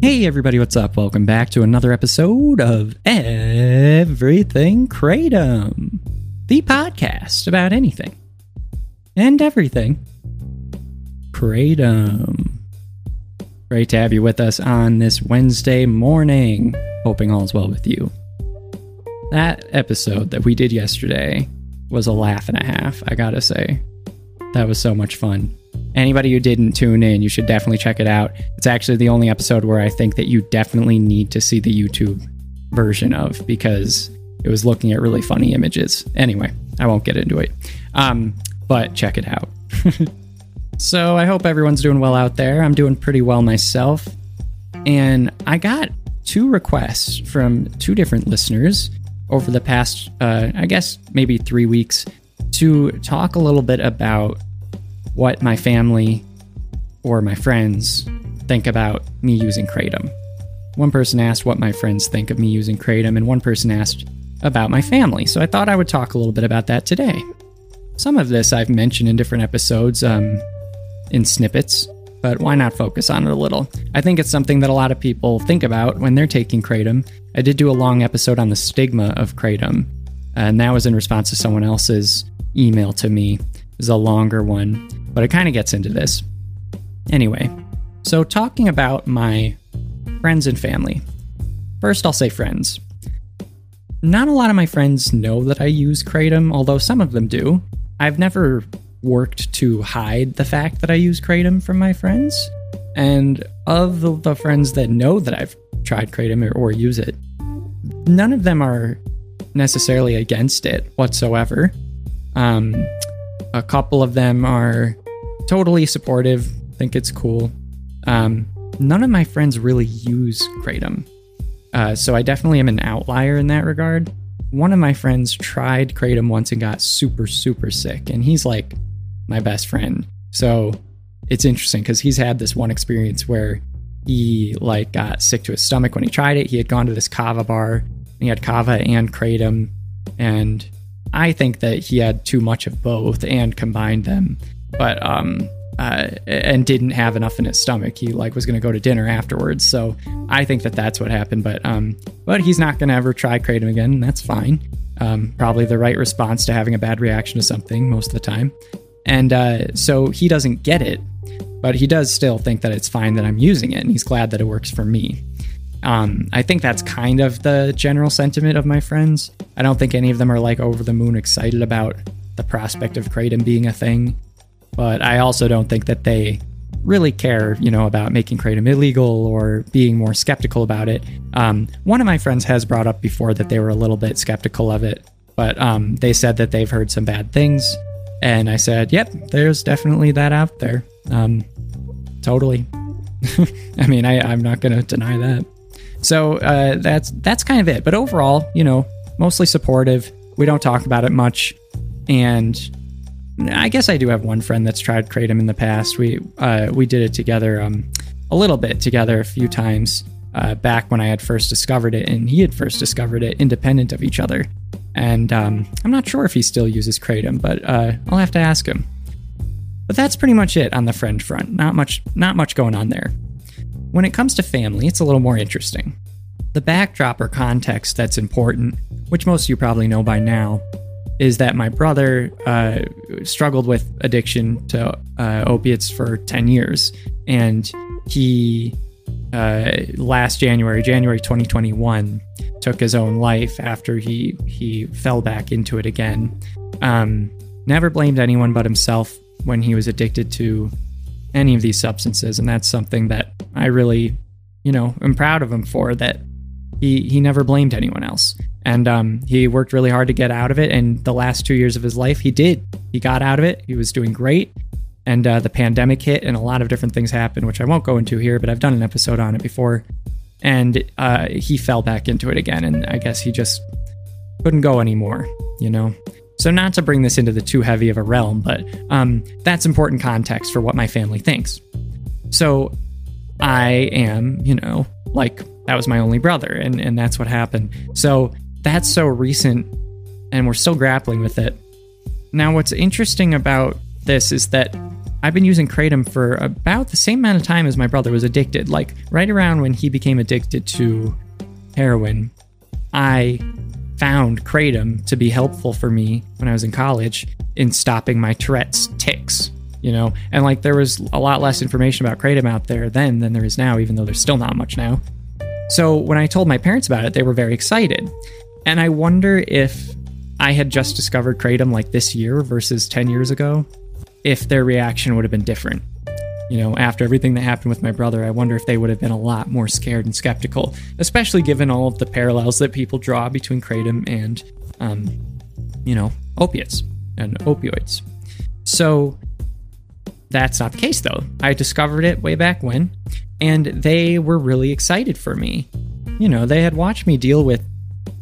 Hey, everybody, what's up? Welcome back to another episode of Everything Kratom, the podcast about anything and everything Kratom. Great to have you with us on this Wednesday morning. Hoping all is well with you. That episode that we did yesterday was a laugh and a half, I gotta say. That was so much fun. Anybody who didn't tune in, you should definitely check it out. It's actually the only episode where I think that you definitely need to see the YouTube version of because it was looking at really funny images. Anyway, I won't get into it. Um, but check it out. so I hope everyone's doing well out there. I'm doing pretty well myself. And I got two requests from two different listeners over the past, uh, I guess, maybe three weeks to talk a little bit about what my family or my friends think about me using Kratom. One person asked what my friends think of me using Kratom, and one person asked about my family. So I thought I would talk a little bit about that today. Some of this I've mentioned in different episodes, um, in snippets, but why not focus on it a little? I think it's something that a lot of people think about when they're taking Kratom. I did do a long episode on the stigma of Kratom, and that was in response to someone else's email to me. Was a longer one but it kind of gets into this. Anyway, so talking about my friends and family. First, I'll say friends. Not a lot of my friends know that I use Kratom, although some of them do. I've never worked to hide the fact that I use Kratom from my friends. And of the, the friends that know that I've tried Kratom or, or use it, none of them are necessarily against it whatsoever. Um, a couple of them are totally supportive, think it's cool. Um, none of my friends really use Kratom. Uh, so I definitely am an outlier in that regard. One of my friends tried Kratom once and got super, super sick, and he's like my best friend. So it's interesting because he's had this one experience where he like got sick to his stomach when he tried it. He had gone to this kava bar, and he had kava and Kratom, and I think that he had too much of both and combined them but um, uh, and didn't have enough in his stomach. He like was going to go to dinner afterwards. So I think that that's what happened. But um, but he's not going to ever try kratom again. And that's fine. Um, probably the right response to having a bad reaction to something most of the time. And uh, so he doesn't get it, but he does still think that it's fine that I'm using it, and he's glad that it works for me. Um, I think that's kind of the general sentiment of my friends. I don't think any of them are like over the moon excited about the prospect of kratom being a thing. But I also don't think that they really care, you know, about making kratom illegal or being more skeptical about it. Um, one of my friends has brought up before that they were a little bit skeptical of it, but um, they said that they've heard some bad things, and I said, "Yep, there's definitely that out there." Um, totally. I mean, I, I'm not going to deny that. So uh, that's that's kind of it. But overall, you know, mostly supportive. We don't talk about it much, and I guess I do have one friend that's tried kratom in the past. We uh, we did it together um, a little bit together a few times uh, back when I had first discovered it, and he had first discovered it independent of each other. And um, I'm not sure if he still uses kratom, but uh, I'll have to ask him. But that's pretty much it on the friend front. Not much not much going on there. When it comes to family, it's a little more interesting. The backdrop or context that's important, which most of you probably know by now, is that my brother uh, struggled with addiction to uh, opiates for 10 years. And he, uh, last January, January 2021, took his own life after he, he fell back into it again. Um, never blamed anyone but himself when he was addicted to any of these substances. And that's something that I really, you know, am proud of him for that he, he never blamed anyone else and um, he worked really hard to get out of it. And the last two years of his life, he did. He got out of it. He was doing great. And uh, the pandemic hit, and a lot of different things happened, which I won't go into here, but I've done an episode on it before. And uh, he fell back into it again, and I guess he just couldn't go anymore, you know? So, not to bring this into the too heavy of a realm, but um, that's important context for what my family thinks. So, I am, you know, like that was my only brother, and, and that's what happened. So, that's so recent and we're still grappling with it. Now, what's interesting about this is that I've been using Kratom for about the same amount of time as my brother was addicted. Like right around when he became addicted to heroin, I found Kratom to be helpful for me when I was in college in stopping my Tourette's tics. You know, and like there was a lot less information about Kratom out there then than there is now, even though there's still not much now. So when I told my parents about it, they were very excited. And I wonder if I had just discovered Kratom like this year versus 10 years ago, if their reaction would have been different. You know, after everything that happened with my brother, I wonder if they would have been a lot more scared and skeptical, especially given all of the parallels that people draw between Kratom and, um, you know, opiates and opioids. So that's not the case, though. I discovered it way back when, and they were really excited for me. You know, they had watched me deal with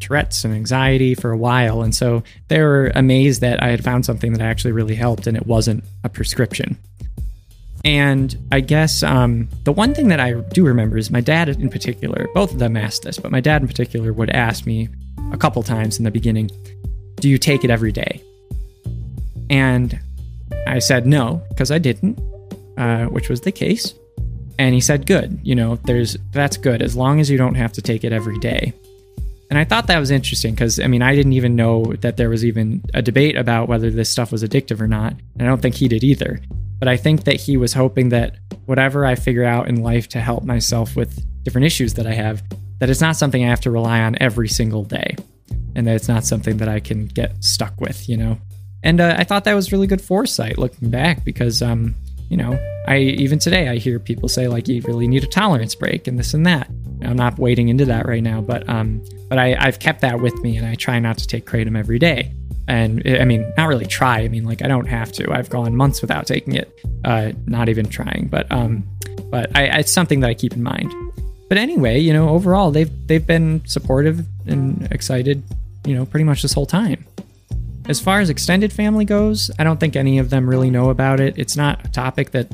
Tourette's and anxiety for a while. And so they were amazed that I had found something that actually really helped and it wasn't a prescription. And I guess um, the one thing that I do remember is my dad in particular, both of them asked this, but my dad in particular would ask me a couple times in the beginning, Do you take it every day? And I said no, because I didn't, uh, which was the case. And he said, Good, you know, there's that's good as long as you don't have to take it every day. And I thought that was interesting because, I mean, I didn't even know that there was even a debate about whether this stuff was addictive or not. And I don't think he did either. But I think that he was hoping that whatever I figure out in life to help myself with different issues that I have, that it's not something I have to rely on every single day. And that it's not something that I can get stuck with, you know? And uh, I thought that was really good foresight looking back because, um, you know, I even today I hear people say like you really need a tolerance break and this and that. I'm not wading into that right now, but um, but I, I've kept that with me, and I try not to take kratom every day. And I mean, not really try. I mean, like I don't have to. I've gone months without taking it, uh, not even trying. But um, but I, it's something that I keep in mind. But anyway, you know, overall they've they've been supportive and excited, you know, pretty much this whole time. As far as extended family goes, I don't think any of them really know about it. It's not a topic that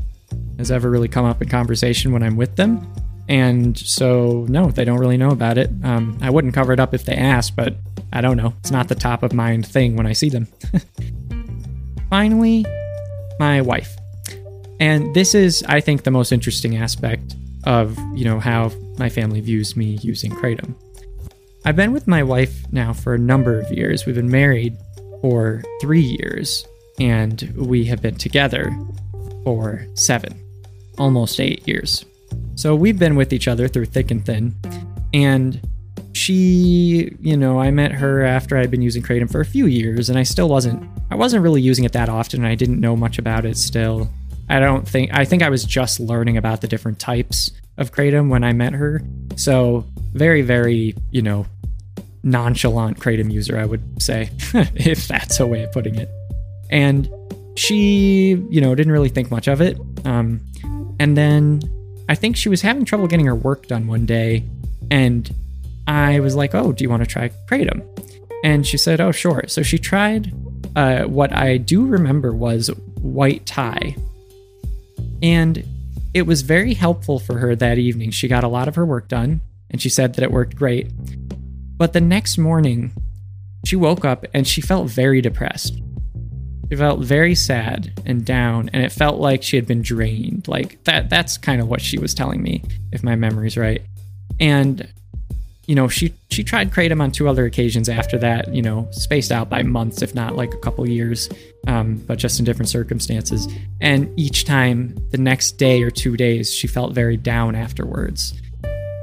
has ever really come up in conversation when I'm with them. And so, no, they don't really know about it. Um, I wouldn't cover it up if they asked, but I don't know. It's not the top of mind thing when I see them. Finally, my wife. And this is, I think, the most interesting aspect of, you know, how my family views me using Kratom. I've been with my wife now for a number of years. We've been married for three years, and we have been together for seven, almost eight years. So we've been with each other through thick and thin. And she, you know, I met her after I'd been using Kratom for a few years and I still wasn't I wasn't really using it that often. I didn't know much about it still. I don't think I think I was just learning about the different types of Kratom when I met her. So, very very, you know, nonchalant Kratom user, I would say, if that's a way of putting it. And she, you know, didn't really think much of it. Um, and then I think she was having trouble getting her work done one day, and I was like, "Oh, do you want to try kratom?" And she said, "Oh, sure." So she tried. Uh, what I do remember was white Thai, and it was very helpful for her that evening. She got a lot of her work done, and she said that it worked great. But the next morning, she woke up and she felt very depressed. She felt very sad and down, and it felt like she had been drained. Like that that's kind of what she was telling me, if my memory's right. And you know, she she tried kratom on two other occasions after that, you know, spaced out by months, if not like a couple years, um, but just in different circumstances. And each time, the next day or two days, she felt very down afterwards.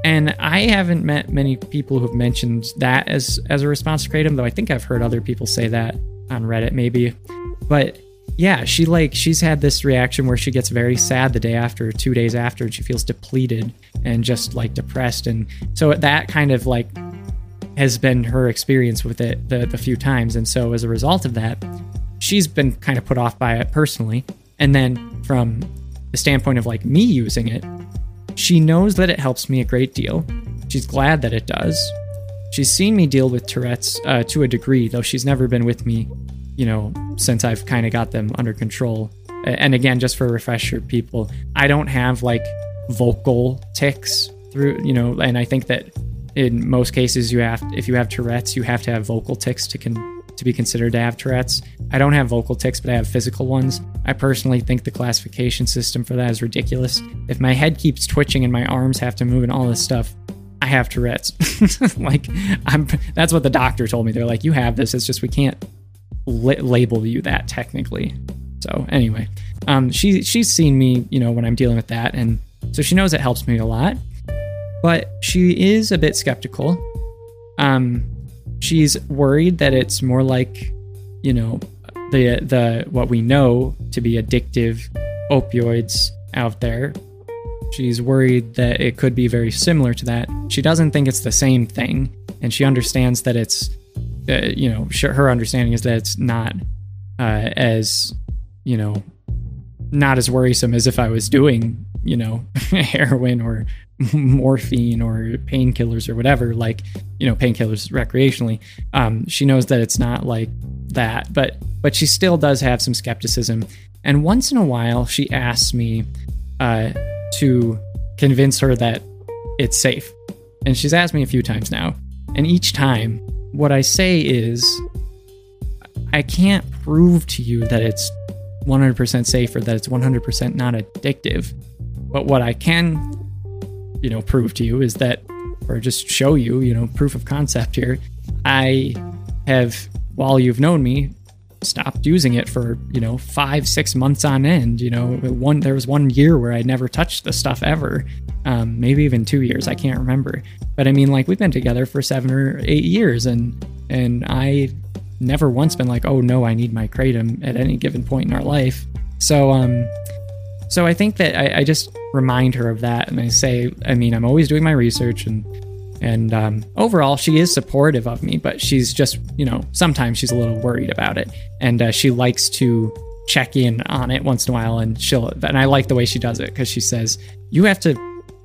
And I haven't met many people who've mentioned that as as a response to kratom, though I think I've heard other people say that on Reddit, maybe. But yeah, she like she's had this reaction where she gets very sad the day after, two days after, and she feels depleted and just like depressed. And so that kind of like has been her experience with it the, the few times. And so as a result of that, she's been kind of put off by it personally. And then from the standpoint of like me using it, she knows that it helps me a great deal. She's glad that it does. She's seen me deal with Tourette's uh, to a degree, though she's never been with me you know, since I've kind of got them under control. And again, just for refresher, people, I don't have like vocal tics through, you know, and I think that in most cases you have, if you have Tourette's, you have to have vocal tics to con- to be considered to have Tourette's. I don't have vocal tics, but I have physical ones. I personally think the classification system for that is ridiculous. If my head keeps twitching and my arms have to move and all this stuff, I have Tourette's. like I'm that's what the doctor told me. They're like, "You have this. It's just we can't label you that technically." So, anyway, um she she's seen me, you know, when I'm dealing with that and so she knows it helps me a lot. But she is a bit skeptical. Um she's worried that it's more like, you know, the the what we know to be addictive opioids out there. She's worried that it could be very similar to that. She doesn't think it's the same thing, and she understands that it's, uh, you know, her understanding is that it's not uh, as, you know, not as worrisome as if I was doing, you know, heroin or morphine or painkillers or whatever, like, you know, painkillers recreationally. Um, she knows that it's not like that, but but she still does have some skepticism. And once in a while, she asks me uh, to convince her that it's safe. And she's asked me a few times now. And each time, what I say is, I can't prove to you that it's 100% safe or that it's 100% not addictive. But what I can, you know, prove to you is that, or just show you, you know, proof of concept here, I have, while you've known me, stopped using it for you know five six months on end. You know one there was one year where i never touched the stuff ever. Um, maybe even two years. I can't remember but i mean like we've been together for seven or eight years and and i never once been like oh no i need my kratom at any given point in our life so um so i think that I, I just remind her of that and i say i mean i'm always doing my research and and um, overall, she is supportive of me, but she's just, you know, sometimes she's a little worried about it. And uh, she likes to check in on it once in a while. And she'll, and I like the way she does it because she says, You have to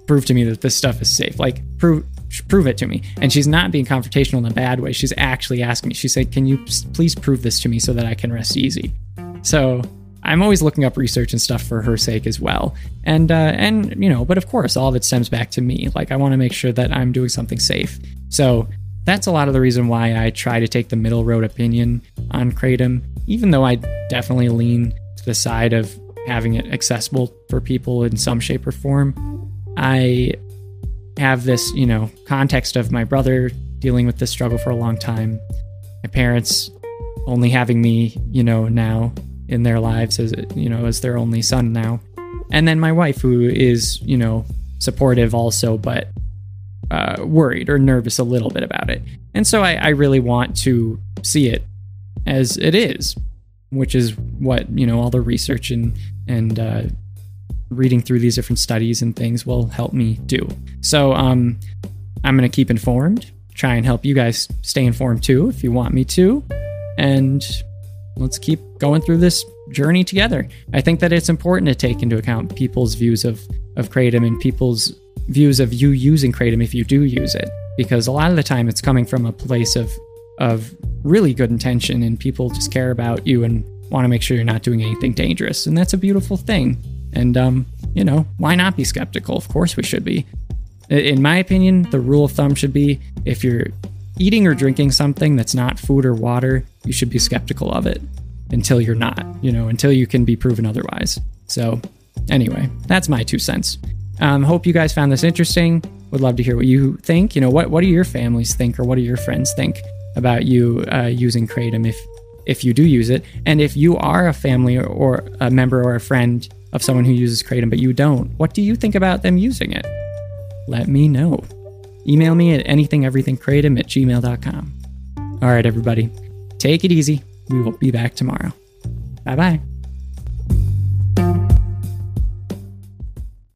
prove to me that this stuff is safe. Like, prove, prove it to me. And she's not being confrontational in a bad way. She's actually asking me, she said, Can you please prove this to me so that I can rest easy? So I'm always looking up research and stuff for her sake as well. And uh, and you know, but of course, all of it stems back to me. Like I want to make sure that I'm doing something safe. So that's a lot of the reason why I try to take the middle road opinion on kratom, even though I definitely lean to the side of having it accessible for people in some shape or form. I have this, you know, context of my brother dealing with this struggle for a long time, my parents only having me, you know, now in their lives as you know as their only son now. And then my wife who is you know supportive also but uh, worried or nervous a little bit about it. And so I, I really want to see it as it is which is what you know all the research and and uh, reading through these different studies and things will help me do so um, i'm going to keep informed try and help you guys stay informed too if you want me to and let's keep going through this journey together. I think that it's important to take into account people's views of of kratom and people's views of you using kratom if you do use it, because a lot of the time it's coming from a place of of really good intention and people just care about you and want to make sure you're not doing anything dangerous, and that's a beautiful thing. And um, you know, why not be skeptical? Of course we should be. In my opinion, the rule of thumb should be if you're eating or drinking something that's not food or water, you should be skeptical of it until you're not, you know, until you can be proven otherwise. So, anyway, that's my two cents. Um, hope you guys found this interesting. Would love to hear what you think. You know, what what do your families think, or what do your friends think about you uh, using kratom if if you do use it, and if you are a family or, or a member or a friend of someone who uses kratom but you don't, what do you think about them using it? Let me know. Email me at anythingeverythingkratom at gmail.com. All right, everybody, take it easy. We will be back tomorrow. Bye bye.